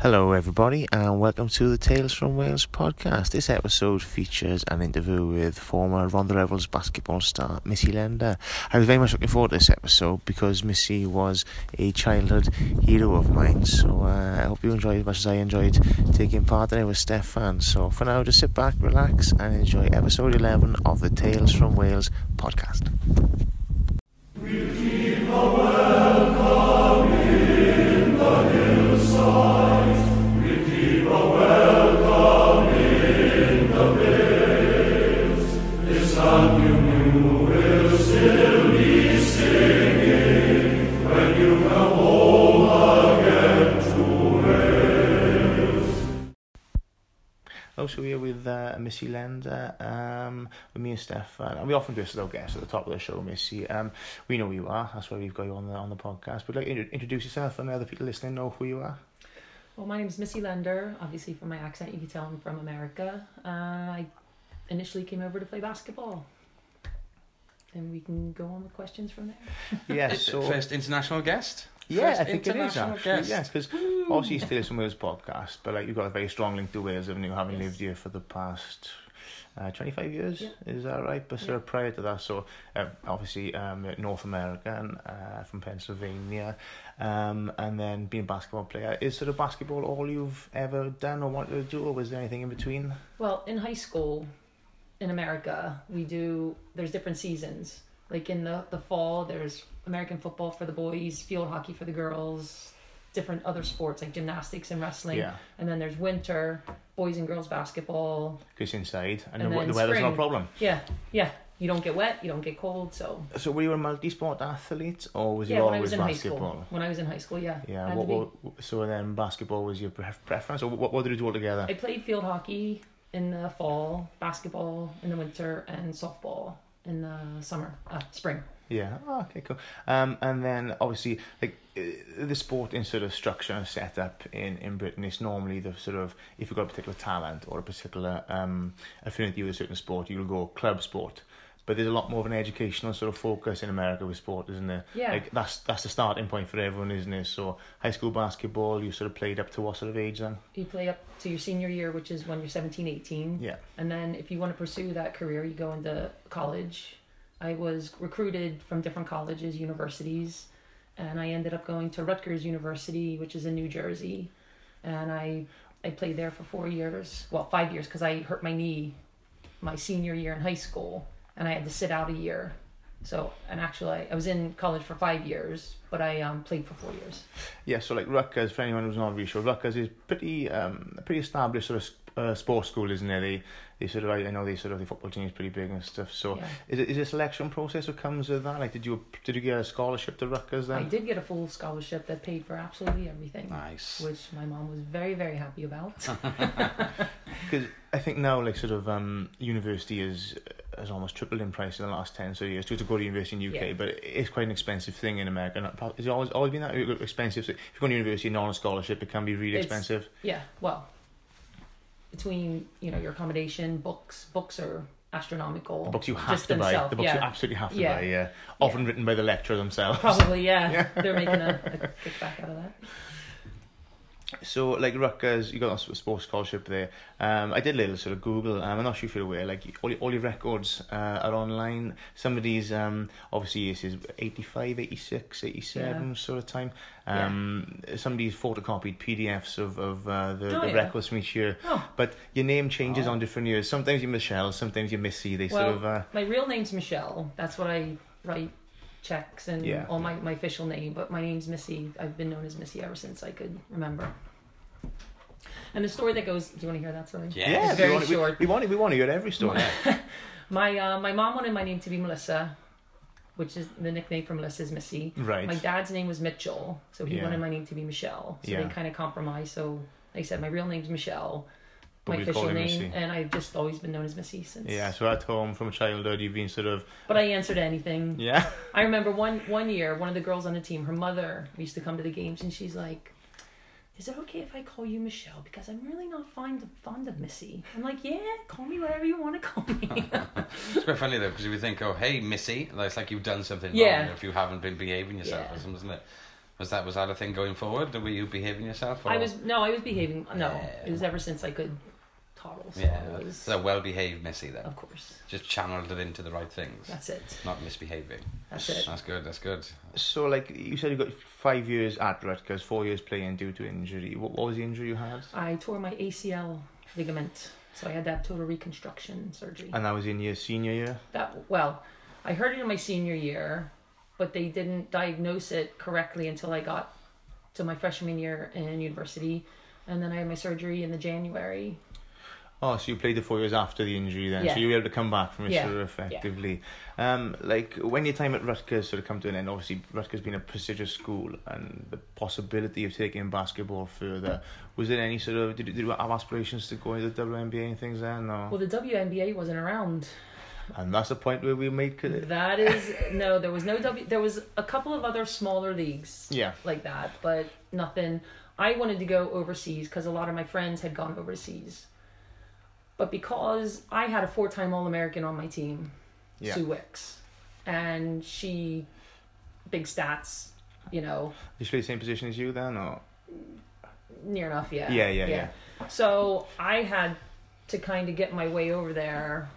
Hello, everybody, and welcome to the Tales from Wales podcast. This episode features an interview with former Rhondda Rebels basketball star Missy Lender. I was very much looking forward to this episode because Missy was a childhood hero of mine. So uh, I hope you enjoyed as much as I enjoyed taking part in it with Stefan. So for now, just sit back, relax, and enjoy episode 11 of the Tales from Wales podcast. So we're with uh, Missy Lender, um, with me and Stefan, and we often do this with our guests at the top of the show, Missy. Um, we know who you are, that's why we've got you on the on the podcast. But like, introduce yourself, and the other people listening know who you are. Well, my name is Missy Lender. Obviously, from my accent, you can tell I'm from America. Uh, I initially came over to play basketball. And we can go on with questions from there. Yes, so First international guest? Yeah, I think it is actually. guest. Yes, because obviously it's Tales from Wales podcast, but like you've got a very strong link to Wales, haven't you? Having Yes. lived here for the past. Uh, 25 years, Yeah. is that right? But sort Yeah. of prior to that, so um, obviously um, North American, uh, from Pennsylvania, um, and then being a basketball player. Is sort of basketball all you've ever done or wanted to do, or was there anything in between? Well, in high school in America, we do, there's different seasons. Like in the, the fall, there's American football for the boys, field hockey for the girls, different other sports like gymnastics and wrestling. Yeah, And then there's winter, boys and girls basketball. because inside, and, And the, the weather's not a problem. Yeah, yeah. You don't get wet, you don't get cold, so So were you a multi-sport athlete, or was yeah, you when I always was in basketball? high school. When I was in high school, yeah. Yeah. What, what, so then basketball was your preference, or what, what did you do altogether? I played field hockey in the fall, basketball in the winter, and softball in the summer, uh, spring. Yeah. Oh, okay. Cool. Um, and then obviously, like uh, the sport in sort of structure and setup in in Britain is normally the sort of if you've got a particular talent or a particular um affinity with a certain sport, you'll go club sport. But there's a lot more of an educational sort of focus in America with sport, isn't there? Yeah. Like that's that's the starting point for everyone, isn't it? So high school basketball, you sort of played up to what sort of age then? You play up to your senior year, which is when you're 17, 18. Yeah. And then if you want to pursue that career, you go into college. I was recruited from different colleges, universities, and I ended up going to Rutgers University, which is in New Jersey. And I I played there for four years, well, five years, because I hurt my knee my senior year in high school, and I had to sit out a year. So, and actually, I was in college for five years, but I um, played for four years. Yeah, so like Rutgers, for anyone who's not really sure, Rutgers is pretty um pretty established sort of uh, sports school, isn't it? They they sort of I know they sort of the football team is pretty big and stuff. So Yeah. is it is a selection process that comes with that? Like, did you did you get a scholarship to Rutgers then? I did get a full scholarship that paid for absolutely everything. Nice. which my mom was very very happy about. Because I think now like sort of um university is has almost tripled in price in the last ten so years to to go to university in UK, Yeah. but it's quite an expensive thing in America. And It's always always been that expensive. So if you go to university and not on a scholarship, it can be really It's- expensive. yeah, well, between you know your accommodation, books, books are astronomical. The books you have to buy. The books you absolutely have to Yeah. buy. Yeah, often written by the lecturer themselves. Probably yeah. Yeah. They're making a, a kickback out of that. So, like Rutgers, you got a sports scholarship there. Um, I did a little sort of Google. Um, I'm not sure if you're aware. Like all, your- all your records uh, are online. Some of these, um, obviously, this is 85, 86, 87 sort of time. Um, Some of these photocopied PDFs of of uh, the, Oh, the yeah. records from each year. Oh. But your name changes Oh. on different years. Sometimes you're Michelle. Sometimes you're Missy. They sort of. Uh, My real name's Michelle. That's what I write checks and Yeah. all my, my official name. But my name's Missy. I've been known as Missy ever since I could remember. And the story that goes. Do you want to hear that story? Yeah. yeah, it's we very want, we- short. We, want it. We want to hear every story. My uh, my mom wanted my name to be Melissa, which is the nickname for Melissa is Missy. right. My dad's name was Mitchell, so he Yeah. wanted my name to be Michelle. So Yeah. they kind of compromised. So I said my real name's Michelle, But my we call official name, Missy. and I've just always been known as Missy since. Yeah. So at home, from childhood, you've been sort of. But I answered anything. Yeah. I remember one one year, one of the girls on the team, her mother used to come to the games, and she's like. Is it okay if I call you Michelle? Because I'm really not fond of, fond of Missy. I'm like, yeah, call me whatever you want to call me. It's quite funny though, because if you think, oh, hey, Missy, like, it's like you've done something Yeah. wrong if you haven't been behaving yourself Yeah. or something, isn't it? Was that was that a thing going forward? Were you behaving yourself? Or? I was no, I was behaving. No, it was ever since I could toddle. So Yeah, it was, so well behaved Missy then. of course. Just channeled it into the right things. That's it. Not misbehaving. That's it. That's good. That's good. So, like you said, you got five years at Rutgers, four years playing due to injury. What, what was the injury you had? I tore my ACL ligament, so I had to have total reconstruction surgery. And that was in your senior year. that well, I heard it in my senior year, but they didn't diagnose it correctly until I got to my freshman year in university, and then I had my surgery in the January. Oh, so you played the four years after the injury then, Yeah. so you were able to come back from it Yeah. sort of effectively. Um, like when your time at Rutgers sort of come to an end, obviously Rutgers being a prestigious school and the possibility of taking basketball further, was there any sort of did, did you have aspirations to go into the WNBA and things then? No. Well, the WNBA wasn't around. and that's the point where we made. That is no, there was no W. There was a couple of other smaller leagues Yeah. like that, but nothing. I wanted to go overseas because a lot of my friends had gone overseas. But because I had a four-time All-American on my team, Yeah. Sue Wicks, and she, big stats, you know, Did you play the same position as you then, or near enough, yeah. Yeah, yeah, yeah. So I had to kind of get my way over there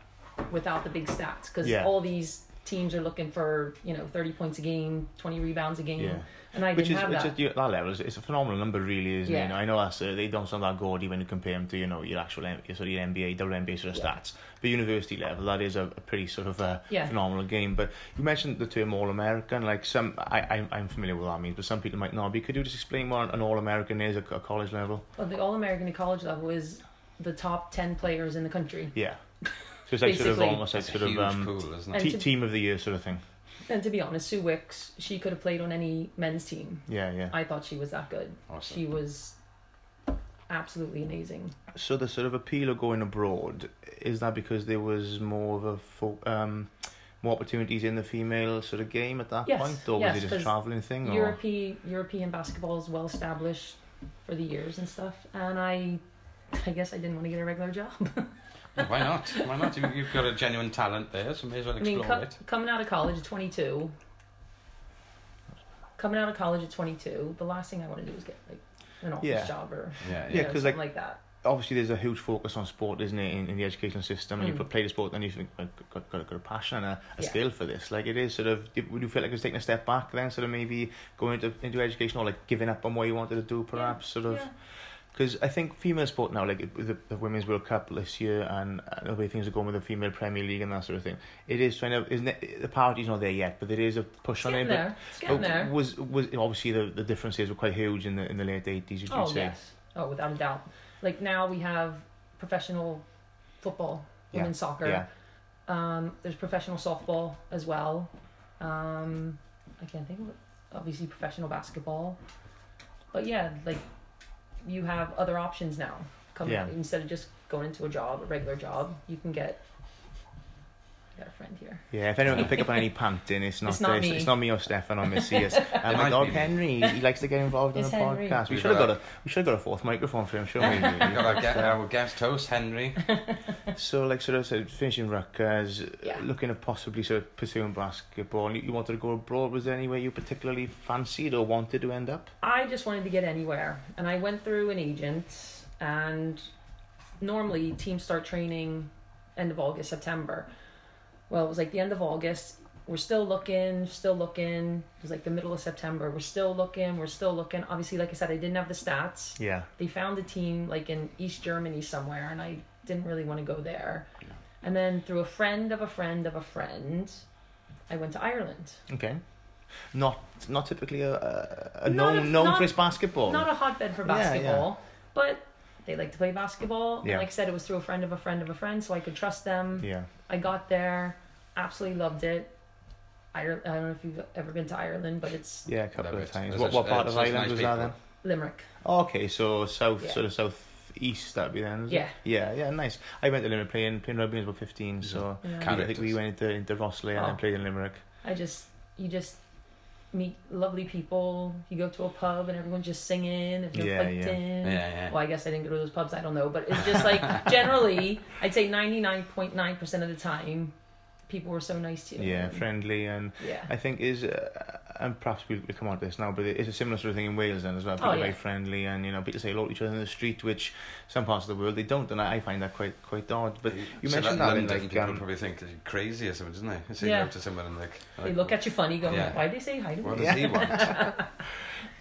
without the big stats because Yeah. all these teams are looking for you know thirty points a game, twenty rebounds a game, yeah? and I Which didn't is, have which that. is at that level, is- it's a phenomenal number, really, isn't it? Yeah. You know, I know that's, uh, they don't sound that gaudy when you compare them to, you know, your actual your sort of your NBA, WNBA sort of Yeah. stats. But university level, that is a, a pretty sort of uh, Yeah. phenomenal game. But you mentioned the term All-American, like some, I, I, I'm familiar with what that means, but some people might not be. Could you just explain what an All-American is at a college level? Well, the All American at college level is the top ten players in the country, Yeah. So it's like sort of Basically. almost like That's a sort of huge um, pool, isn't And it? te- to- team of the year sort of thing. and to be honest, Sue Wicks, she could have played on any men's team. Yeah, yeah. I thought she was that good. Awesome. She was absolutely amazing. So the sort of appeal of going abroad is that because there was more of a fo- um, more opportunities in the female sort of game at that Yes, point, or yes, was it just a 'cause traveling thing? Or? European European basketball is well established for the years and stuff, and I, I guess I didn't want to get a regular job. Why not? Why not? You, you've got a genuine talent there, so may as well I mean, explore co- it. coming out of college at 22, coming out of college at 22, the last thing I want to do is get like an office Yeah. job or Yeah, you Yeah, know, 'cause, something like- like that. Obviously, there's a huge focus on sport, isn't it, in, in the educational system? And Mm. you play the sport, then you've got, got, got, got a passion and a, a Yeah. skill for this. Like it is sort of. did- Would you feel like it's taking a step back then, sort of maybe going into into education or like giving up on what you wanted to do, perhaps, sort of? Yeah. Because I think female sport now, like the, the Women's World Cup this year and, and the way things are going with the female Premier League and that sort of thing, it is trying to, isn't it, the parity's not there yet, but there is a push It's on getting it. there. It's getting but there. was was obviously the, the differences were quite huge in the in the late eighties, would you Oh say? yes. Oh, without a doubt. Like now we have professional football, Yeah. women's soccer. Yeah. Um, there's professional softball as well. Um, I can't think of it. Obviously, professional basketball. But yeah, like you have other options now. Come Yeah. instead of just going into a job, a regular job, you can get. I friend here. Yeah, if anyone can pick up on any panting, it's not It's not it's, me. it's not me or Stefan or Missy. And my dog. Oh, Henry. He likes to get involved in It's the Henry. podcast. We We've should have got got a we should have got a fourth microphone for him, shouldn't we? We've got our, really? guest, our guest host, Henry. so, like, sort of, sort of finishing Rutgers, Yeah. looking at possibly sort of pursuing basketball. You, you wanted to go abroad. Was there anywhere you particularly fancied or wanted to end up? I just wanted to get anywhere, and I went through an agent. And normally teams start training end of August, September. Well, it was like the end of August. We're still looking, still looking. It was like the middle of September. We're still looking, we're still looking. Obviously, like I said, I didn't have the stats. Yeah. They found a team like in East Germany somewhere, and I didn't really want to go there. And then through a friend of a friend of a friend, I went to Ireland. Okay. Not not typically a, a, a known a- known not- for its basketball. Not a hotbed for Yeah, yeah. basketball, but they like to play basketball. Yeah. And like I said, it was through a friend of a friend of a friend, so I could trust them. yeah. I got there, absolutely loved it. Ire- I don't know if you've ever been to Ireland, but it's Yeah, a couple Love of it. times. What, what part uh, of Ireland nice was that people. then? Limerick. Oh, okay, so south, Yeah. sort of south east that'd be then. is it? Yeah. Yeah, yeah, nice. I went to Limerick playing playing rugby when I was about fifteen, so Yeah. I think we went into into Rosslare and Oh. then played in Limerick. I just you just meet lovely people. You go to a pub and everyone's just singing. There's no Yeah, yeah. Yeah, yeah. Well, I guess I didn't go to those pubs. I don't know, but it's just like generally, I'd say ninety nine point nine percent of the time, people were so nice to you. Yeah, and- friendly and Yeah. I think is uh, and perhaps we'll, we'll come on to this now, but it's a similar sort of thing in Wales then as well. People Oh, are yeah. very friendly and you know people say hello to each other in the street, which some parts of the world they don't, and I, I find that quite quite odd. But you So mentioned that in London, like people um, probably think that you're crazy or something, doesn't they? They say Yeah. hello to someone and like, They look at you funny, going, Yeah. "Why they say hi to me? What me?" does he want?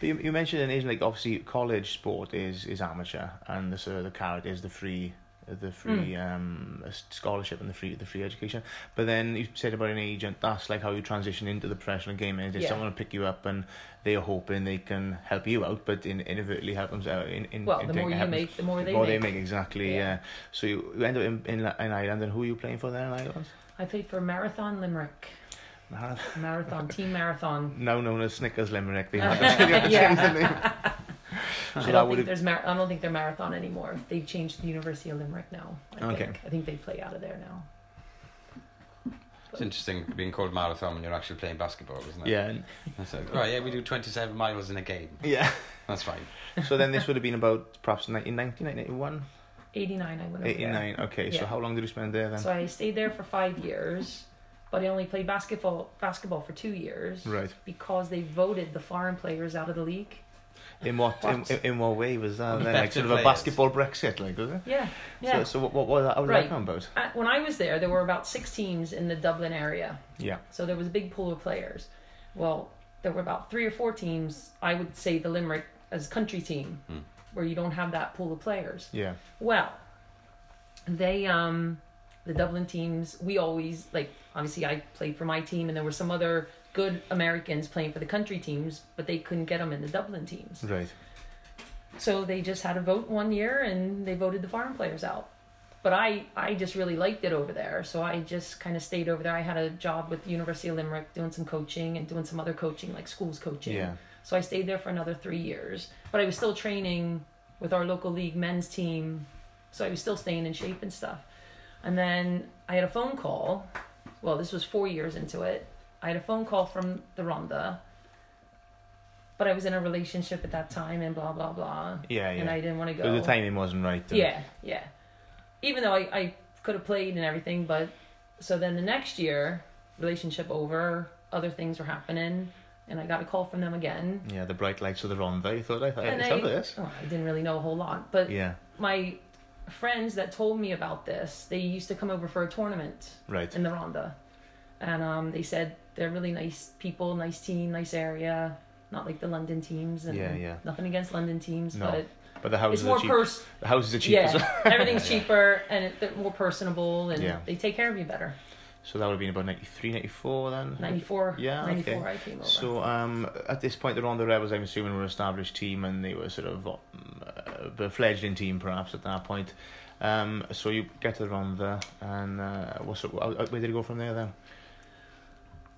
But you, you mentioned in Asian, like obviously college sport is is amateur, and the sort of the carrot is the free, the free Hmm. um scholarship and the free the free education. But then you said about an agent, that's like how you transition into the professional game. Is if Yeah. someone will pick you up and they're hoping they can help you out, but in, inadvertently help them out. In, in, Well, in the more you help- make, the more the they more make. they make exactly. Yeah. Yeah. So you, you end up in, in in Ireland, and who are you playing for there in Ireland? I played for Marathon Limerick, Marathon. Marathon Team Marathon. Now known as Snickers Limerick. They had to, they had to Yeah. change the name. I don't that think there's mar- I don't think they're marathon anymore. They've changed the University of Limerick now. I Okay. think. I think they play out of there now. It's interesting being called marathon when you're actually playing basketball, isn't it? yeah, and- like, right, yeah, we do 27 miles in a game. yeah. That's fine. So then this would have been about perhaps in 1991, 89 I went over there. 89. Okay, so how long did you spend there then? So I stayed there for five years, but I only played basketball basketball for two years Right. because they voted the foreign players out of the league. In what, in, What? in, in what way was that? Then? Like sort of a basketball Brexit, like was it? Yeah, yeah. So, so what, what was that? How did Right. that about? Uh, when I was there, there were about six teams in the Dublin area. Yeah. So there was a big pool of players. Well, there were about three or four teams. I would say the Limerick as country team, Hmm. where you don't have that pool of players. Yeah. Well, they um, the Dublin teams. We always like. Obviously, I played for my team, and there were some other good Americans playing for the country teams, but they couldn't get them in the Dublin teams. Right. So they just had a vote one year, and they voted the foreign players out. But I, I just really liked it over there, so I just kind of stayed over there. I had a job with the University of Limerick doing some coaching and doing some other coaching, like schools coaching. Yeah. So I stayed there for another three years. But I was still training with our local league men's team. So I was still staying in shape and stuff. And then I had a phone call. Well, this was four years into it. I had a phone call from the Rhondda. But I was in a relationship at that time and blah, blah, blah. Yeah, yeah. And. I didn't want to go. So the timing wasn't right. then. Yeah, yeah. Even though I, I could have played and everything, but so then the next year, relationship over, other things were happening, and I got a call from them again. Yeah, the bright lights of the Rhondda. You thought I thought And I I- this. Oh, I didn't really know a whole lot, but Yeah. my friends that told me about this, they used to come over for a tournament Right. in the Rhondda, and um, they said they're really nice people, nice team, nice area. Not like the London teams, and Yeah, yeah. nothing against London teams, No, but But the houses it's more are cheap. pers- the houses are cheap yeah, well. everything's cheaper and it, they're more personable and Yeah. they take care of you better. So that would have been about 93, 94 then? 94, Yeah, 94 okay. I came over. So um, at this point, the Rhondda Rebels, I'm assuming, were an established team, and they were sort of um, uh, a fledgling team, perhaps at that point. Um, so you get to the Rhondda, and uh, what's it, where did it go from there then?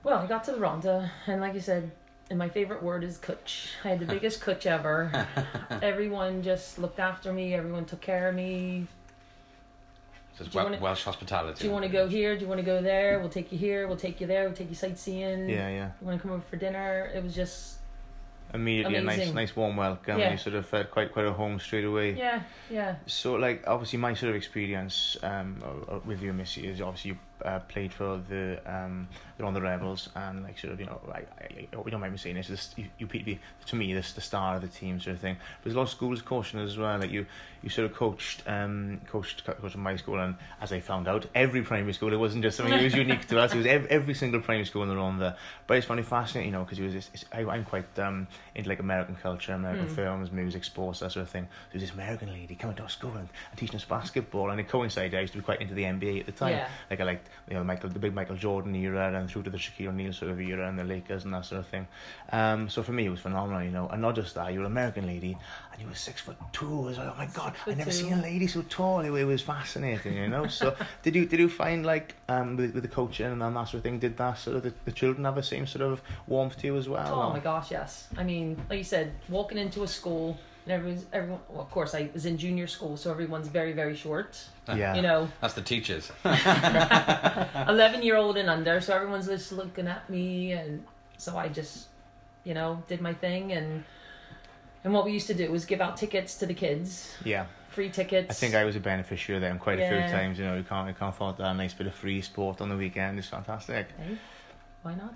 Well, I got to the Rhondda and like you said, and my favorite word is cwtch. I had the biggest cwtch ever. everyone just looked after me. Everyone took care of me. Just Do you wanna- Welsh hospitality. Do you want to go here? Do you want to go there? We'll take you here. We'll take you there. We'll take you sightseeing. Yeah, yeah. You want to come over for dinner? It was just Immediately a nice, nice warm welcome. Yeah. You sort of felt quite, quite at home straight away. yeah, yeah. So, like, obviously, my sort of experience um, uh, uh, with you, Missy, is obviously you uh, played for the um, the Rhondda Rebels, and like, sort of, you know, I, I, I you don't mind me saying this, this you, you be to me, this the star of the team, sort of thing. But there's a lot of schools coaching as well. Like, you, you sort of coached, um, coached, co- coached my school, and as I found out, every primary school. It wasn't just something that was unique to us. It was every, every single primary school in the Rhondda. But it's funny, fascinating, you know, because it was. It's, I, I'm quite um, into like American culture, American Mm. films, music, sports, that sort of thing. There was this American lady coming to our school and, and teaching us basketball, and it coincided. I used to be quite into the NBA at the time. Yeah. Like I liked, you know, Michael, the big Michael Jordan era, and through to the Shaquille O'Neal sort of era, and the Lakers and that sort of thing. Um, so for me, it was phenomenal, you know. And not just that, you were an American lady, and you were six foot two. I was like, oh my god, I never two. seen a lady so tall. It, it was fascinating, you know. So did you did you find like um with, with the coaching and that sort of thing? Did that sort of the, the children have the same sort of warmth to you as well? Oh or- my gosh, yes. I mean, like you said, walking into a school and everyone's everyone. Well, of course, I was in junior school, so everyone's very very short. Yeah. You know, That's the teachers. eleven year old and under, so everyone's just looking at me, and so I just, you know, did my thing, and And what we used to do was give out tickets to the kids, Yeah. free tickets. I think I was a beneficiary of them quite a few times. You know, you can't you can't fault that. A nice bit of free sport on the weekend is fantastic. Hey, why not?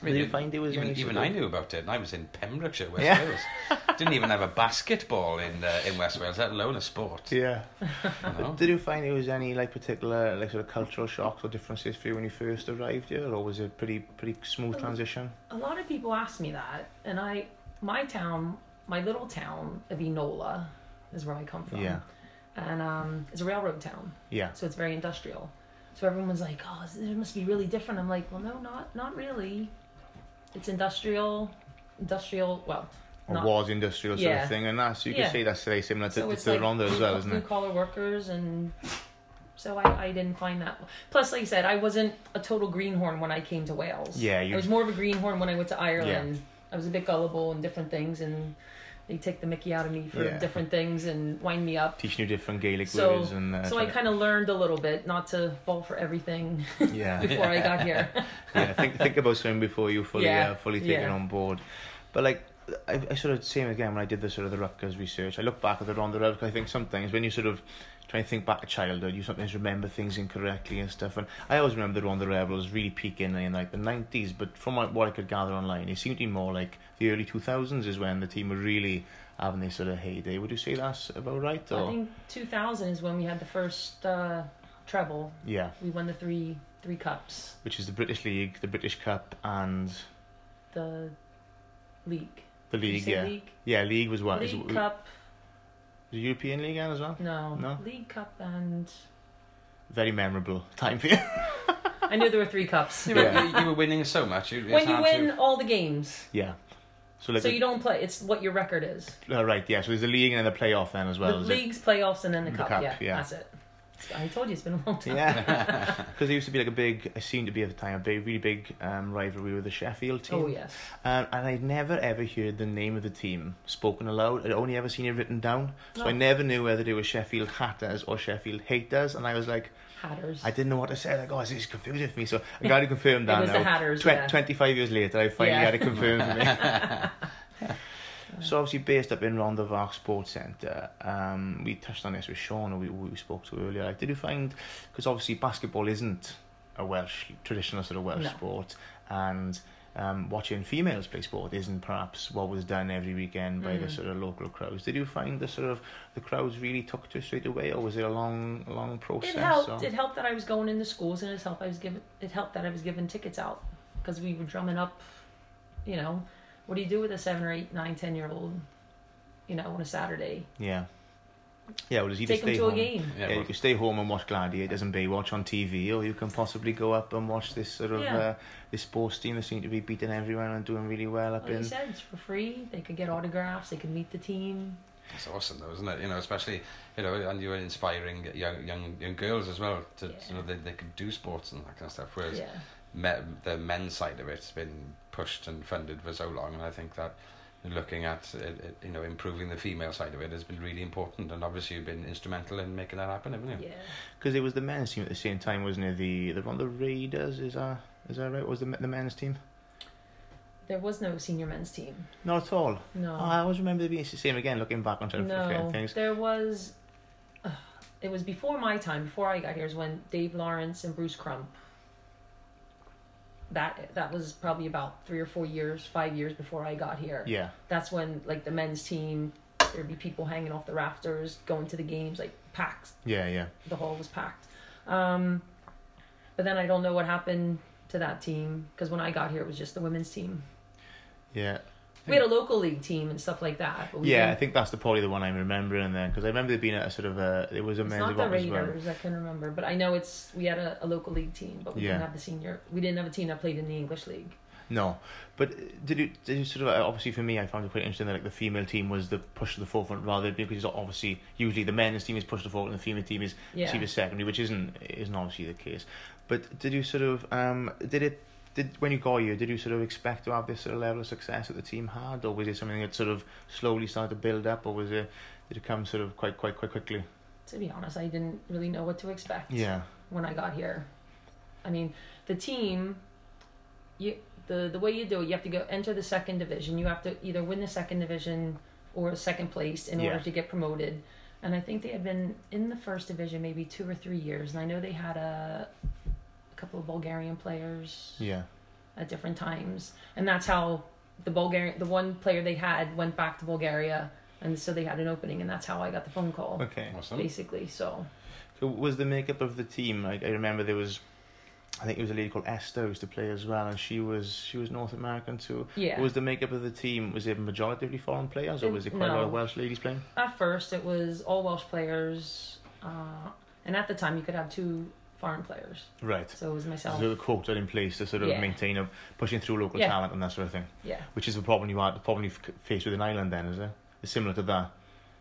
I mean, Did you find there was even, even I knew about it. and I was in Pembrokeshire, West Yeah. Wales. Didn't even have a basketball in uh, in West Wales, let alone a sport. Yeah. You know? Did you find there was any like particular like sort of cultural shocks or differences for you when you first arrived here, or was it pretty pretty smooth transition? A lot of people ask me that, and I, my town, my little town of Enola, is where I come from. Yeah. And um, it's a railroad town, Yeah. so it's very industrial. So everyone's like, "Oh, it must be really different." I'm like, "Well, no, not not really. It's industrial, industrial. Well, Or not, was industrial sort Yeah. of thing, and that so you Yeah. can say that's very similar to, so to, to like as well, isn't blue it? collar workers, and so I, I didn't find that. Plus, like I said, I wasn't a total greenhorn when I came to Wales. Yeah, you- I was more of a greenhorn when I went to Ireland. Yeah. I was a bit gullible and different things, and they take the Mickey out of me for Yeah. different things and wind me up. Teaching you different Gaelic So- words and uh, So I kind of learned a little bit not to fall for everything yeah before I got here. yeah think think about something before you fully Yeah, uh, fully take it yeah. on board. But like I, I sort of same again when I did the sort of the Rutgers research. I look back at it on the Ronda Rousey. I think sometimes when you sort of try and think back to childhood, you sometimes remember things incorrectly and stuff. And I always remember the Rhondda Rebels really peaking in like the nineties. But from what I could gather online, it seemed to be more like the early two thousands is when the team were really having this sort of heyday. Would you say that's about right? I think 2000 is when we had the first uh, treble. yeah, We won the three three cups, which is the British League, the British Cup, and the league. the league. Yeah, league. yeah, league was what? League is, Cup. The European League and as well. No. No? League Cup and Very memorable time for you. I knew there were three cups. You, were, you were winning so much. It, when you win To, all the games, yeah. So like so the- you don't play. It's what your record is. uh, right, yeah. So there's the league and then the playoff then as well. the is it? leagues, playoffs, and then the, The cup. cup, Yeah, yeah. that's it. I told you it's been a long time. Yeah, because it used to be like a big, it seemed to be at the time a big, really big um, rivalry with the Sheffield team. Oh yes. Um, and I'd never ever heard the name of the team spoken aloud. I'd only ever seen it written down. So I never knew whether they were Sheffield Hatters or Sheffield Haters. And I was like, Hatters. I didn't know what to say. Like, oh, this is confusing for me. So I got to confirm that it was now. the Hatters. Twen- yeah. 25 years later, I finally Yeah. had it confirmed for me. So obviously based up in Rhondda Fach Sports Centre, um, we touched on this with Sean, who we, we spoke to earlier. Like, did you find, because obviously basketball isn't a Welsh, traditional sort of Welsh No. sport, and um, watching females play sport isn't perhaps what was done every weekend by the Mm. sort of local crowds. Did you find the sort of, the crowds really took to it straight away, or was it a long, long process? It helped. or- It helped that I was going into schools, and it helped I was given. It helped that I was given tickets out because we were drumming up. You know, what do you do with a seven or eight, nine, ten year old? You know, on a Saturday, Yeah. Yeah, well, does either take them stay to home. a game. yeah, Yeah, you can stay home and watch Gladiators and Baywatch on TV, or you can possibly go up and watch this sort of Yeah. uh, this sports team that seem to be beating everyone and doing really well up Like I in. said, it's for free. They could get autographs. They could meet the team. it's awesome though, isn't it? You know, especially you know, and you were inspiring young young young girls as well to Yeah. you know they they could do sports and that kind of stuff. Whereas Yeah. me, the men's side of it's been pushed and funded for so long, and I think that looking at uh, uh, you know improving the female side of it has been really important, and obviously you've been instrumental in making that happen, haven't you? Yeah. Because it was the men's team at the same time, wasn't it? The the Rhondda Raiders is that is that right? Was the the men's team? There was no senior men's team. Not at all. No. Oh, I always remember it being the same again. Looking back on trying to things. There was. Uh, it was before my time. Before I got here is when Dave Lawrence and Bruce Crump. That that was probably about three or four years, five years before I got here. Yeah, That's when like the men's team, there'd be people hanging off the rafters, going to the games, like packed. yeah, yeah. The hall was packed. Um, but then I don't know what happened to that team because when I got here, it was just the women's team. Yeah, We had a local league team and stuff like that. Yeah. I think that's the probably the one I'm remembering then because I remember there being a sort of a it was a It's men's not the as well. I can remember, but I know it's we had a, a local league team, but we Yeah. didn't have the senior. We didn't have a team that played in the English league. No, but did you did you sort of uh, obviously for me I found it quite interesting that like the female team was the push to the forefront rather than because obviously usually the men's team is pushed to the forefront and the female team is Yeah. seen as secondary, which isn't isn't obviously the case. But did you sort of um did it did when you got here did you sort of expect to have this sort of level of success that the team had or was it something that sort of slowly started to build up or was it did it come sort of quite quite quite quickly? To be honest, I didn't really know what to expect. Yeah, when I got here. I mean, the team, you the the way you do it, you have to go enter the second division. You have to either win the second division or second place in Yeah. order to get promoted. And I think they had been in the first division maybe two or three years. And I know they had a, a couple of Bulgarian players Yeah. at different times. And that's how the Bulgarian, the one player they had went back to Bulgaria. And so they had an opening, and that's how I got the phone call, Okay. Awesome. basically. So, So was the makeup of the team? Like I remember there was, I think it was a lady called Esther who used to play as well, and she was she was North American too. yeah. Was the makeup of the team was it majoritively foreign players, or was it quite a lot of Welsh ladies playing? At first, it was all Welsh players, uh, and at the time, you could have two foreign players. Right. So it was myself. So the quota in place to sort of Yeah. maintain a pushing through local Yeah. talent and that sort of thing, yeah. which is the problem you are probably f- faced with an island then, is it? It's similar to that.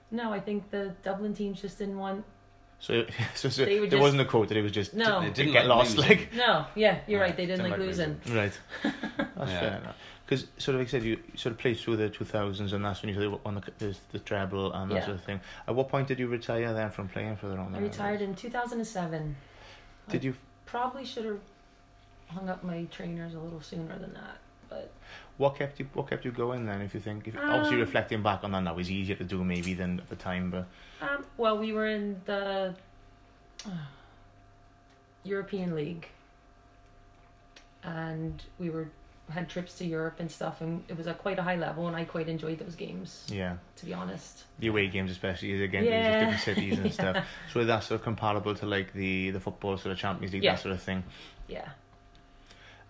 No, I think the Dublin teams just didn't want. So, so, so there just- wasn't a quota. It was just No. They didn't get like lost. losing. Like No, yeah, you're Yeah, right. They didn't didn't like like losing. right. That's Yeah. fair enough. Because sort of like I said, you sort of played through the two thousands, and that's when you sort of won the, the the treble and that Yeah. sort of thing. At what point did you retire then from playing for the Rhondda? I retired in 2007. Did you? Probably should have hung up my trainers a little sooner than that, but What kept you? What kept you going then? If you think, if, obviously Um, reflecting back on that now, is easier to do maybe than at the time, but um, well, we were in the uh, European League, and we were had trips to Europe and stuff, and it was at quite a high level, and I quite enjoyed those games, yeah, to be honest. the away games especially again, Yeah. different cities and Yeah. stuff. So that's sort of comparable to like the the football sort of Champions League Yeah. that sort of thing. Yeah.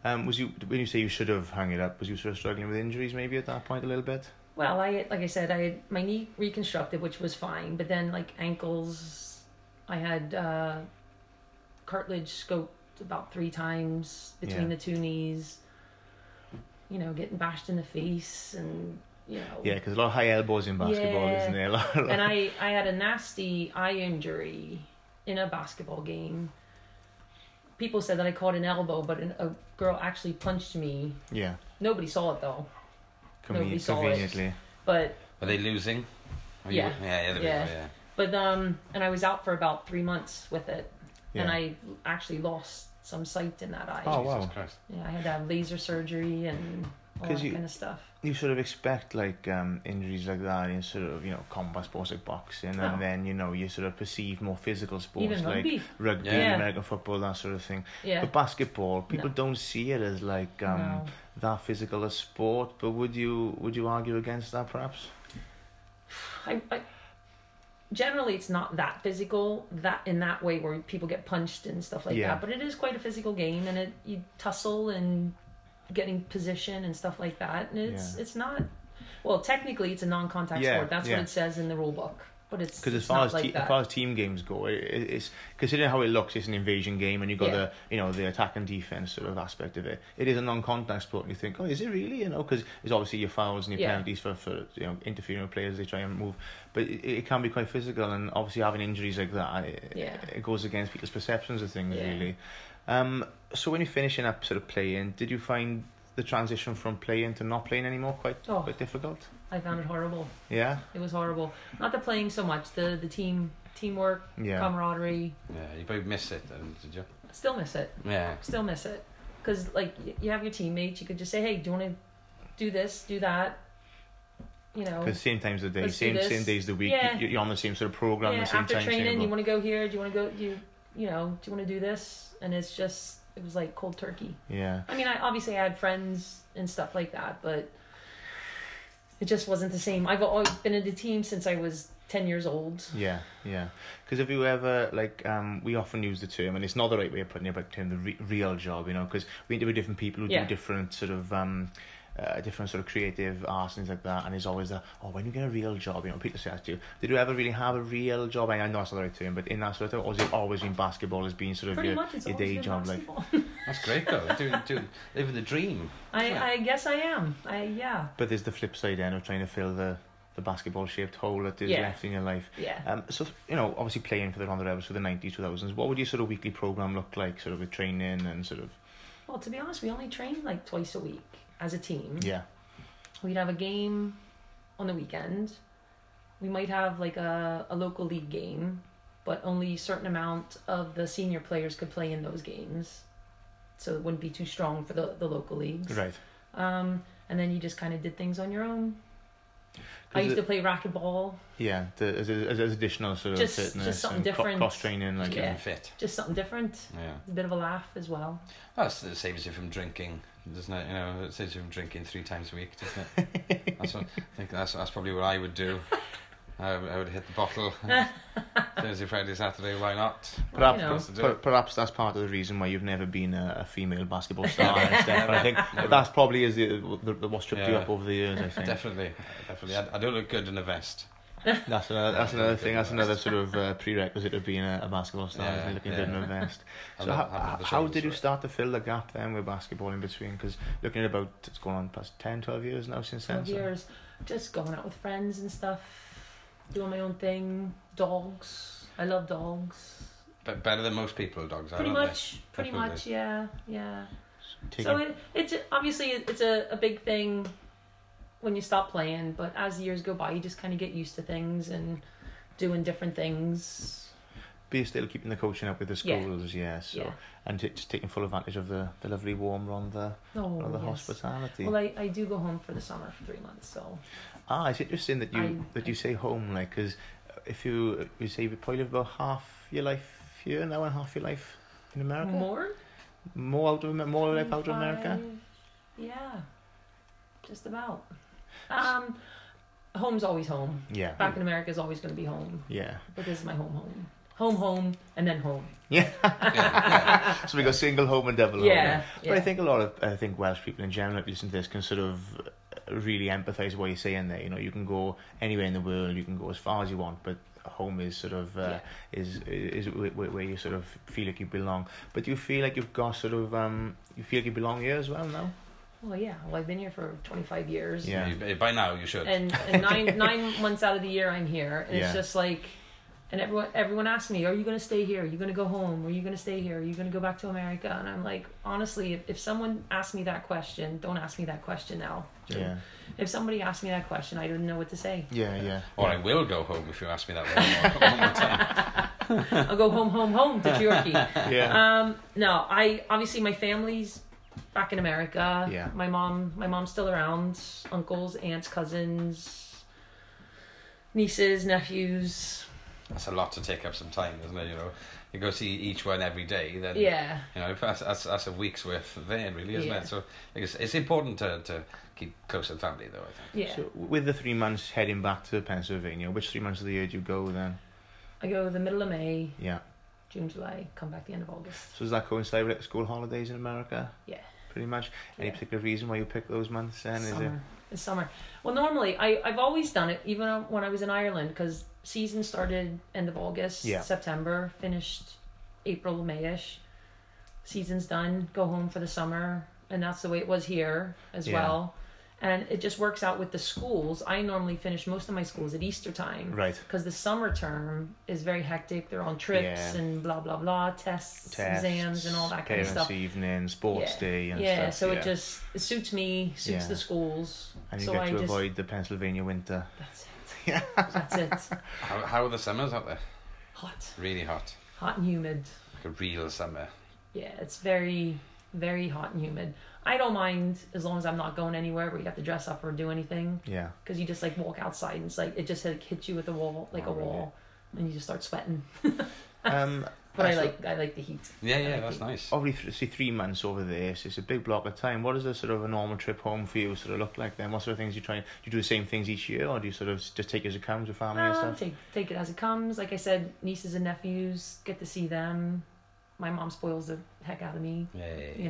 Um, was you when you say you should have hung it up? Was you sort of struggling with injuries maybe at that point a little bit? Well, I like I said, I had my knee reconstructed, which was fine, but then like ankles, I had uh, cartilage scoped about three times between Yeah. the two knees. You know, getting bashed in the face, and you know, Yeah, because a lot of high elbows in basketball, Yeah. isn't there? A lot, a lot. and I I had a nasty eye injury in a basketball game. People said that I caught an elbow, but an, a girl actually punched me. yeah, Nobody saw it though, Nobody conven- saw it. conveniently. but Are they losing? Are you- Yeah. Yeah, yeah, there Yeah. yeah. But um, and I was out for about three months with it, Yeah. and I actually lost some sight in that eye. Oh, Jesus wow. Christ. Yeah, I had to have laser surgery and all 'Cause that you- kind of stuff. you sort of expect like um, injuries like that in sort of you know combat sports like boxing, Oh. and then you know you sort of perceive more physical sports Even like rugby. rugby, Yeah. American football, that sort of thing. Yeah. But basketball, people No. don't see it as like um, no. that physical a sport. But would you would you argue against that perhaps? I, I, generally, it's not that physical that in that way where people get punched and stuff like Yeah. that. But it is quite a physical game, and it you tussle and getting position and stuff like that. And it's Yeah. it's not. Well, technically, it's a non-contact Yeah, sport. That's what it says in the rule book. But it's Because as far as like te- as far as team games go, it, it- it's considering how it looks, it's an invasion game, and you've got Yeah. the you know the attack and defense sort of aspect of it. It is a non-contact sport, and you think, oh, is it really? You know, because it's obviously your fouls and your Yeah. penalties for, for you know interfering with players they try and move, but it, it can be quite physical, and obviously having injuries like that, it, Yeah. it goes against people's perceptions of things Yeah. really. Um, so when you're finishing up sort of playing, did you find the transition from playing to not playing anymore quite Oh. quite difficult? I found it horrible. Yeah, It was horrible. Not the playing so much. The the team teamwork, yeah, camaraderie. Yeah, you probably miss it, then, did you? Still miss it. Yeah. Still miss it. Because like you have your teammates, you could just say, "Hey, do you want to do this, do that?" You know. Because same times of the day, same same days of the week, Yeah. you- you're on the same sort of program, yeah. the same After training, timetable. you want to go here? Do you want to go? Do you you know? Do you want to do this? And it's just it was like cold turkey. Yeah, I mean, I obviously I had friends and stuff like that, but it just wasn't the same. I've always been in the team since I was ten years old. yeah, yeah. Because if you ever like um we often use the term, and it's not the right way of putting it, but term the re- real job, you know, because we interview different people who Yeah. do different sort of um. Uh, different sort of creative arts things like that, and it's always a oh when you get a real job, you know, people say that to you. Did you ever really have a real job? I know that's not the right term, but in that sort of, or has it always been basketball as being sort of Pretty your, your day been job, like. That's great, though. doing, doing, living the dream. I Yeah. I guess I am. I yeah But there's the flip side then of trying to fill the the basketball shaped hole that is Yeah. left in your life. yeah. Um, so you know, obviously playing for the Rhondda Rebels for the nineties, two thousands. What would your sort of weekly program look like, sort of with training and sort of Well, to be honest, we only train like twice a week as a team. yeah, We'd have a game on the weekend. We might have like a, a local league game, but only a certain amount of the senior players could play in those games. So it wouldn't be too strong for the, the local leagues. right, Um, and then you just kind of did things on your own. I used it- to play racquetball, Yeah, the, as, as, as additional sort of fitness just something and different. cross training, like Yeah. fit. just something different, Yeah. a bit of a laugh as well. Well, it's- it saves you from drinking, doesn't it? You know, it saves you from drinking three times a week, doesn't it? that's what, I think that's that's probably what I would do. I, I would hit the bottle Thursday, Friday, Saturday. Why not? Perhaps, you know. That's to do per- perhaps that's part of the reason why you've never been a, a female basketball star and stuff. I think that's probably is the, the, the what's tripped you up over the years. I think Definitely, definitely. I, I don't look good in a vest. That's another that's another thing. That's another sort of uh, prerequisite of being a, a basketball star. Yeah, is looking yeah. good in a vest. So not- how, I'm not the how did you start to fill the gap then with basketball in between? Because looking at about it's gone on past 10, 12 years now since then. Twelve so- years, just going out with friends and stuff, doing my own thing. Dogs, I love dogs. But better than most people, dogs. are, Pretty aren't they? much, pretty Definitely. much, yeah, yeah. Taking, So it, it's obviously it's a, a big thing when you stop playing, but as years go by, you just kind of get used to things and doing different things. but you're still keeping the coaching up with the schools, yeah. So Yeah. and t- just taking full advantage of the, the lovely warm on the Oh, on the yes. hospitality. Well, I, I do go home for the summer for three months, so Ah, it's interesting that you I- that you say home, like, because if you you say you probably live about half your life here now and half your life in America, more. more out of more life out of America. Yeah, just about. Um, home's always home. Yeah, Back in America is always going to be home, yeah, but this is my home, home, home, home, and then home. yeah. Yeah, yeah. so we go single home and double home. Yeah, But I think a lot of I think Welsh people in general, if you listen to this, can sort of uh, really empathise what you're saying there. You know, you can go anywhere in the world, you can go as far as you want, but home is sort of uh, is is wh- wh- where you sort of feel like you belong. But do you feel like you've got sort of um you feel like you belong here as well now? Well, yeah. Well, I've been here for 25 years. Yeah. You- by now, you should. And, and nine nine months out of the year, I'm here, and Yeah. it's just like, and everyone everyone asks me, "Are you going to stay here? Are you going to go home? Are you going to stay here? Are you going to go back to America?" And I'm like, honestly, if, if someone asks me that question, don't ask me that question now. Yeah, If somebody asked me that question, I don't know what to say. yeah, yeah. or I will go home if you ask me that one more, one more time. I'll go home, home, home to Turkey. yeah. Um, no, I obviously my family's back in America. Yeah. My mom, my mom's still around. Uncles, aunts, cousins, nieces, nephews. That's a lot to take up some time, isn't it? You know, you go see each one every day, then Yeah. you know that's that's, that's a week's worth of there, really, isn't Yeah. it? So I think it's, it's important to, to keep close to the family, though. I think. Yeah. So with the three months heading back to Pennsylvania, which three months of the year do you go then? I go the middle of May, Yeah. June, July, come back the end of August. So does that coincide with school holidays in America? Yeah. Pretty much. Any Yeah. particular reason why you pick those months then? Is it? summer. It's summer. Well, normally I I've always done it, even when I was in Ireland, because season started end of August, Yeah. September, finished April, Mayish. Season's done. Go home for the summer, and that's the way it was here as Yeah. well. And it just works out with the schools. I normally finish most of my schools at Easter time Right. because the summer term is very hectic. They're on trips Yeah. and blah blah blah, tests, Tests, exams, and all that kind of parents' stuff. evening, sports Yeah. day and yeah, stuff. so yeah. it just it suits me, suits Yeah. the schools. And you so get I to just avoid the Pennsylvania winter. that's it. Yeah. That's it. How, how are the summers out there? Hot, Really hot, hot and humid. like a real summer. Yeah, it's very, very hot and humid. I don't mind as long as I'm not going anywhere where you have to dress up or do anything Yeah. because you just like walk outside and it's like it just like, hits you with a wall like Oh, a really? wall and you just start sweating. Um, But I so like I like the heat. Yeah, I yeah, like that's the- nice. Obviously, th- see three months over there, so it's a big block of time. What does a sort of a normal trip home for you sort of look like then? What sort of things you try? Do you do the same things each year, or do you sort of just take it as it comes with family and Um, stuff? take take it as it comes. Like I said, nieces and nephews get to see them. My mom spoils the heck out of me. Yeah, yeah, You yeah.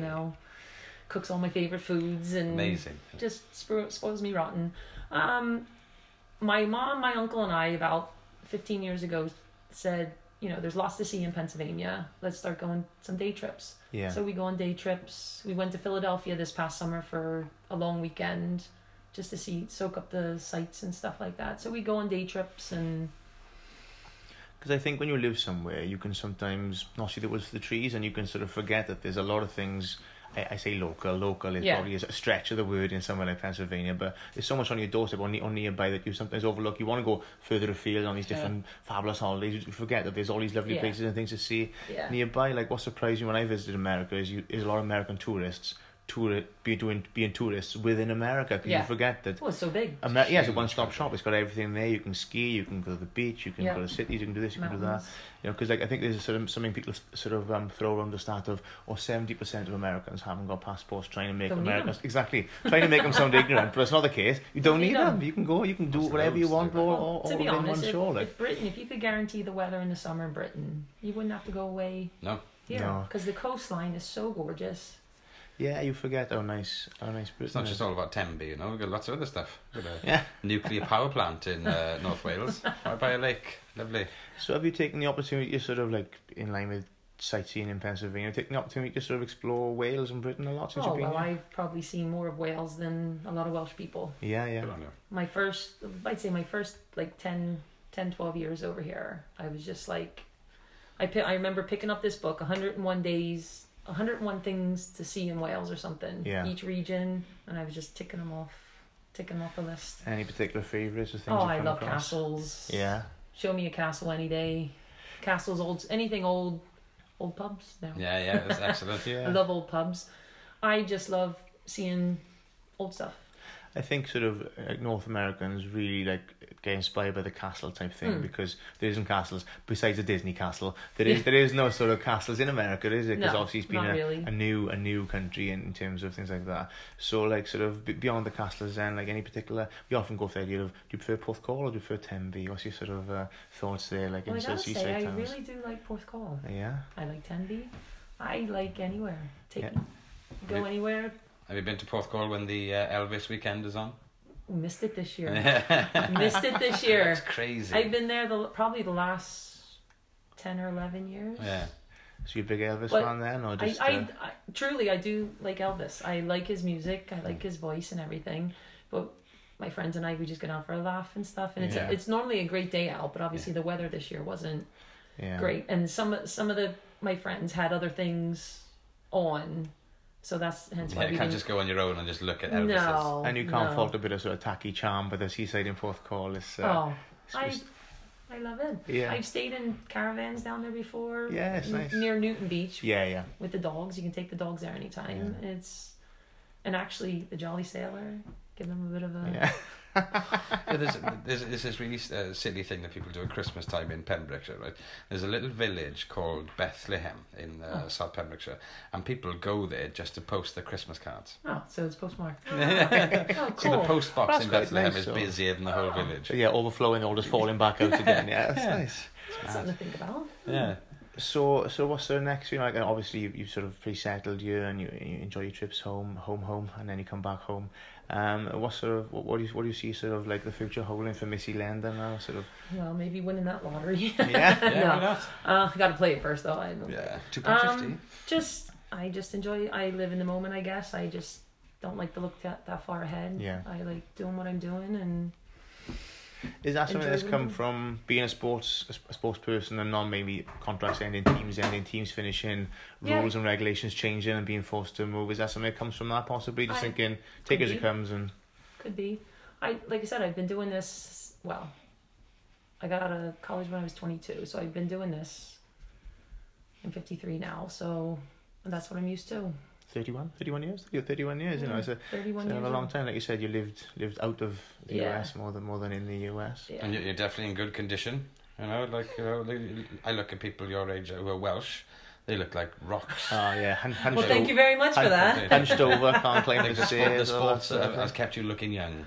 Cooks all my favorite foods and amazing. just spo- spoils me rotten. Um, my mom, my uncle, and I about fifteen years ago said, you know, there's lots to see in Pennsylvania. Let's start going some day trips. Yeah. So we go on day trips. We went to Philadelphia this past summer for a long weekend, just to see, soak up the sights and stuff like that. So we go on day trips and Because I think when you live somewhere, you can sometimes not see the woods for the trees, and you can sort of forget that there's a lot of things. I, I say local, local is Yeah. probably a stretch of the word in somewhere like Pennsylvania, but there's so much on your doorstep or, ne- or nearby that you sometimes overlook. You want to go further afield on these Yeah. different fabulous holidays. You forget that there's all these lovely Yeah. places and things to see nearby. Like what surprised me when I visited America is you is a lot of American tourists tour be doing being tourists within America because Yeah. you forget that Oh, it's so big. Amer- yeah, it's a one stop shop. It's got everything there. You can ski, you can go to the beach, you can Yeah. go to cities, you can do this, you can do that. You know, because like I think there's sort of something people sort of um, throw around the start of, or seventy percent of Americans haven't got passports, trying to make Don't Americans exactly trying to make them sound ignorant, but it's not the case. You don't Need need them. them. You can go, you can do There's whatever you want, do. all, all, all to be honest, one if, show. Like, if Britain, if you could guarantee the weather in the summer in Britain, you wouldn't have to go away No. here No. because the coastline is so gorgeous. Yeah, you forget how nice, how nice Britain It's not is. just all about Tenby, you know. We've got lots of other stuff. We've got a Yeah. nuclear power plant in uh, North Wales, right by a lake. Lovely. So have you taken the opportunity to sort of like in line with sightseeing in Pennsylvania, taken the opportunity to sort of explore Wales and Britain a lot since Oh you've been well, here? I've probably seen more of Wales than a lot of Welsh people. Yeah, yeah. Good on you. My first, I'd say my first like 10, 10 12 years over here, I was just like, I pi- I remember picking up this book, 101 days, 101 things to see in Wales or something. Yeah. Each region, and I was just ticking them off, ticking them off the list. Any particular favourites or things Oh, you've I come love across? castles. Yeah. Show me a castle any day. Castles, old, anything old, old pubs. No. Yeah, yeah, that's excellent. Yeah. I love old pubs. I just love seeing old stuff. I think sort of like North Americans really like get inspired by the castle type thing Mm. because there isn't castles besides the Disney castle. There is there is no sort of castles in America, is it? Because No, obviously it's been a, really. a new a new country in, in terms of things like that. So like sort of beyond the castles, then like any particular, we often go for the idea of do you prefer Porthcawl or do you prefer Tenby? What's your sort of uh, thoughts there, like Well, I in sort gotta of say, seaside I really do like Porthcawl. Yeah. I like Tenby. I like anywhere. Take Yeah. go Have anywhere. Have you been to Porthcawl when the uh, Elvis weekend is on? Missed it this year. Missed it this year. It's crazy. I've been there the probably the last ten or eleven years. Yeah. So you're a big Elvis But fan then, or I, just? I, uh, I truly I do like Elvis. I like his music. I like his voice and everything. But my friends and I we just get out for a laugh and stuff. And it's Yeah. it's normally a great day out. But obviously the weather this year wasn't yeah. great. And some some of the my friends had other things on, so that's hence why Yeah, we you can't didn't. just go on your own and just look at Elvis. no, And you can't no. fault a bit of sort of tacky charm, but the seaside in Porthcawl is. Uh, oh, it's- I it's- I love it. yeah. I've stayed in caravans down there before. Yeah, it's n- nice. Near Newton Beach Yeah, yeah. with the dogs. You can take the dogs there anytime. It's and actually the Jolly Sailor, give them a bit of a Yeah. Yeah, there's, there's, there's this really uh, silly thing that people do at Christmas time in Pembrokeshire, right? There's a little village called Bethlehem in uh, Oh. South Pembrokeshire, and people go there just to post their Christmas cards. Oh, so it's postmarked. oh, So the cool. post box That's in Bethlehem nice, is though. busier than the whole Oh. village. So yeah, overflowing, all just falling back out again. Yeah, that's Yeah. nice. That's something to think about. Yeah. So, so what's the next? You know, like obviously you you sort of pre settled here, and you, you enjoy your trips home, home, home, and then you come back home. Um, what sort of what, what do you what do you see sort of like the future holding for Missy Lender now? Sort of Well, maybe winning that lottery. yeah. Yeah, why No. not? uh, I got to play it first, though. I don't Yeah. Two pound fifty. Um, just I just enjoy. I live in the moment. I guess I just don't like to look that that far ahead. Yeah. I like doing what I'm doing, and Is that something that's come from being a sports a sports person and not maybe contracts ending, teams ending, teams finishing, Yeah. rules and regulations changing, and being forced to move? Is that something that comes from that possibly? Just I- thinking, take it as it comes, and could be. I like I said, I've been doing this. Well, I got out of college when I was 22, so I've been doing this. I'm 53 now, so that's what I'm used to. 31, 31 years. You're thirty one years. You know, Yeah, it's a 31 It's years. a long time, like you said, you lived lived out of the Yeah. US more than more than in the US. Yeah. And you're you're definitely in good condition. You know, like you know, I look at people your age who are Welsh. They look like rocks. Oh yeah, hun- hunched, Well, thank o- you very much for that. hunched over, can't I climb think the the, sport, the stairs. that sports sort has kept you looking young.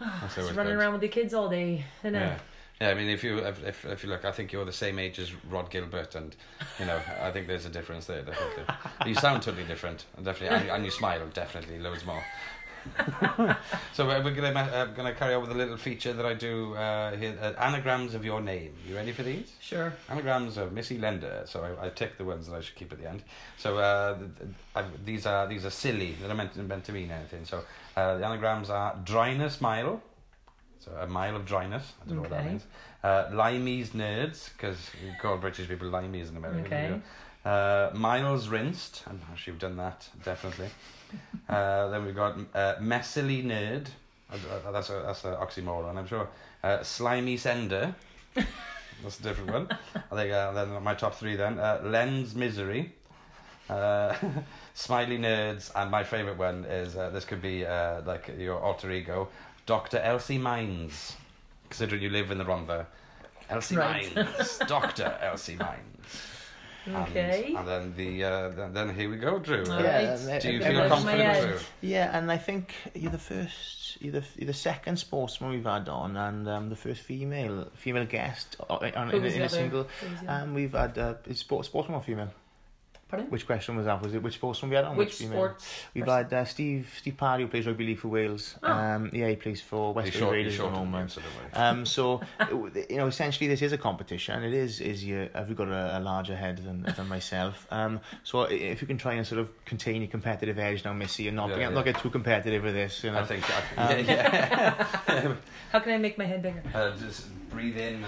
Ah, That's Just running good. around with the kids all day, you know. Yeah. I mean, if you if, if you look, I think you're the same age as Rod Gilbert, and you know, I think there's a difference there. Definitely, you sound totally different, and definitely, and, and you smile definitely loads more. so we're gonna uh, gonna carry on with a little feature that I do uh, here, uh, anagrams of your name. You ready for these? Sure. Anagrams of Missy Lender. So I, I tick the ones that I should keep at the end. So uh, I, these are these are silly. They're not meant, meant to mean anything. So uh, the anagrams are dryness mile. So a mile of dryness. I don't know what that means. Uh, limeys nerds because we call British people limeys in America. Okay. you know. Uh, miles rinsed. I'm sure you've done that definitely. uh, then we've got uh, messily nerd. Uh, uh, That's a that's an oxymoron, I'm sure. Uh, slimy sender. That's a different one. I think uh, then my top three then. Uh, lens misery. Uh, Smiley Nerds, and my favourite one is uh, this could be uh, like your alter ego, Dr. Elsie Mines. Considering you live in the Rhondda, Elsie Right. Mines, Dr. Elsie Mines. Okay. And, then the uh, then, then here we go, Drew. All Yeah, Do you feel Everyone's confident, head. Drew? Yeah, and I think you're the first, you're the, you're the second sportsman we've had on, and um, the first female female guest on, on, in, a- in a single. Who was the other? Um, we've had uh, is sport, sportsman or female? Pardon? Which question was that? Was it which sportsman we had on? Which female? sports? We've person? had uh, Steve Steve Parry who plays rugby league for Wales. Oh. Um, yeah, he plays for West He's Wales short, Raiders he's at the short moment. so don't worry. Um, so you know, essentially, this is a competition. It is is you have you got a, a larger head than than myself. Um, so if you can try and sort of contain your competitive edge now, Missy, and not Yeah, get, yeah. not get too competitive with this. You know, I think, I, Um, yeah, yeah. How can I make my head bigger? uh, just breathe in and.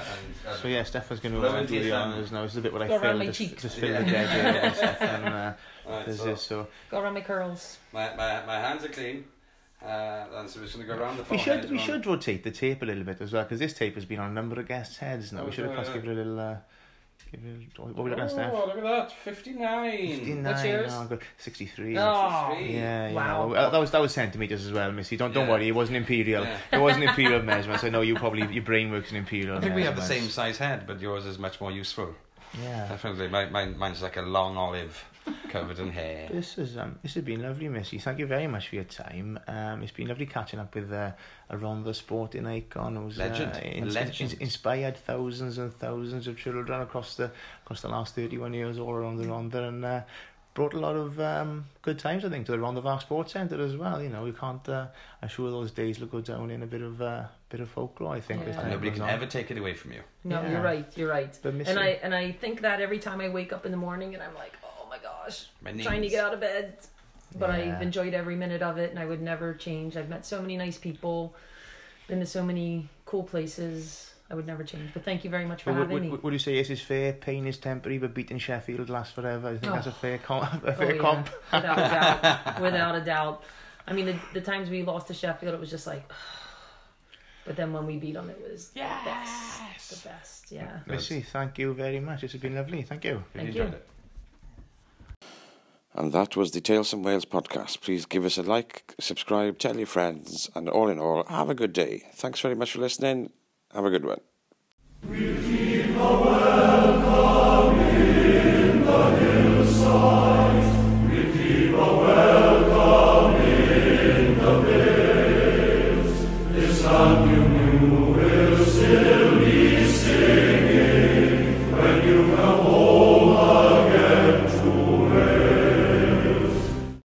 Uh, So yeah, Stefan's going to Blow uh, do the your honours now. This is a bit what I Go around feel. my Just, cheeks. just fill Yeah. the dead and with Stefan. Uh, Alright, there's so this, so Go around my curls. my, my, my hands are clean. Uh, and so we're just going to go around the we should we around- should rotate the tape a little bit as well because this tape has been on a number of guests' heads now. Oh, we should have yeah, perhaps yeah. give it a little. Uh, give it a, what are we looking at, Steph? Oh, look at that. 59. 59. What's yours? Oh, good. 63. Oh, Yeah, you Wow. know, that was that was centimeters as well, Missy. Don't don't worry, it wasn't imperial. Yeah. It wasn't imperial measurements. I know you probably your brain works in imperial. I think we have the same size head, but yours is much more useful. Yeah. Definitely. Mine, mine, mine's like a long olive covered in hair. This is um, this has been lovely, Missy. Thank you very much for your time. Um, it's been lovely catching up with uh, around the sporting icon who's Legend. uh, A ins- legend. ins- inspired thousands and thousands of children across the across the last thirty one years all around the Rhondda and uh, brought a lot of um, good times I think to the Rhondda Fach Sports Centre as well. You know we can't. Uh, I'm sure those days will go down in a bit of uh, bit of folklore. I think. Yeah. time Nobody can on. ever take it away from you. No, Yeah. you're right. You're right. But Missy, And I and I think that every time I wake up in the morning and I'm like, oh my gosh, My trying to get out of bed. But Yeah. I've enjoyed every minute of it, and I would never change. I've met so many nice people, been to so many cool places. I would never change. But thank you very much for But would, having would, me. would, would you say this is fair? Pain is temporary, but beating Sheffield lasts forever. I think Oh. that's a fair comp. A Oh, fair oh, yeah. comp. without a doubt. Without a doubt. I mean, the, the times we lost to Sheffield, it was just like. But then when we beat them, it was the best. The best, yeah. Missy, thank you very much. This has been lovely. Thank you. Really Thank enjoyed you. And that was the Tales from Wales podcast. Please give us a like, subscribe, tell your friends, and all in all, have a good day. Thanks very much for listening. Have a good one.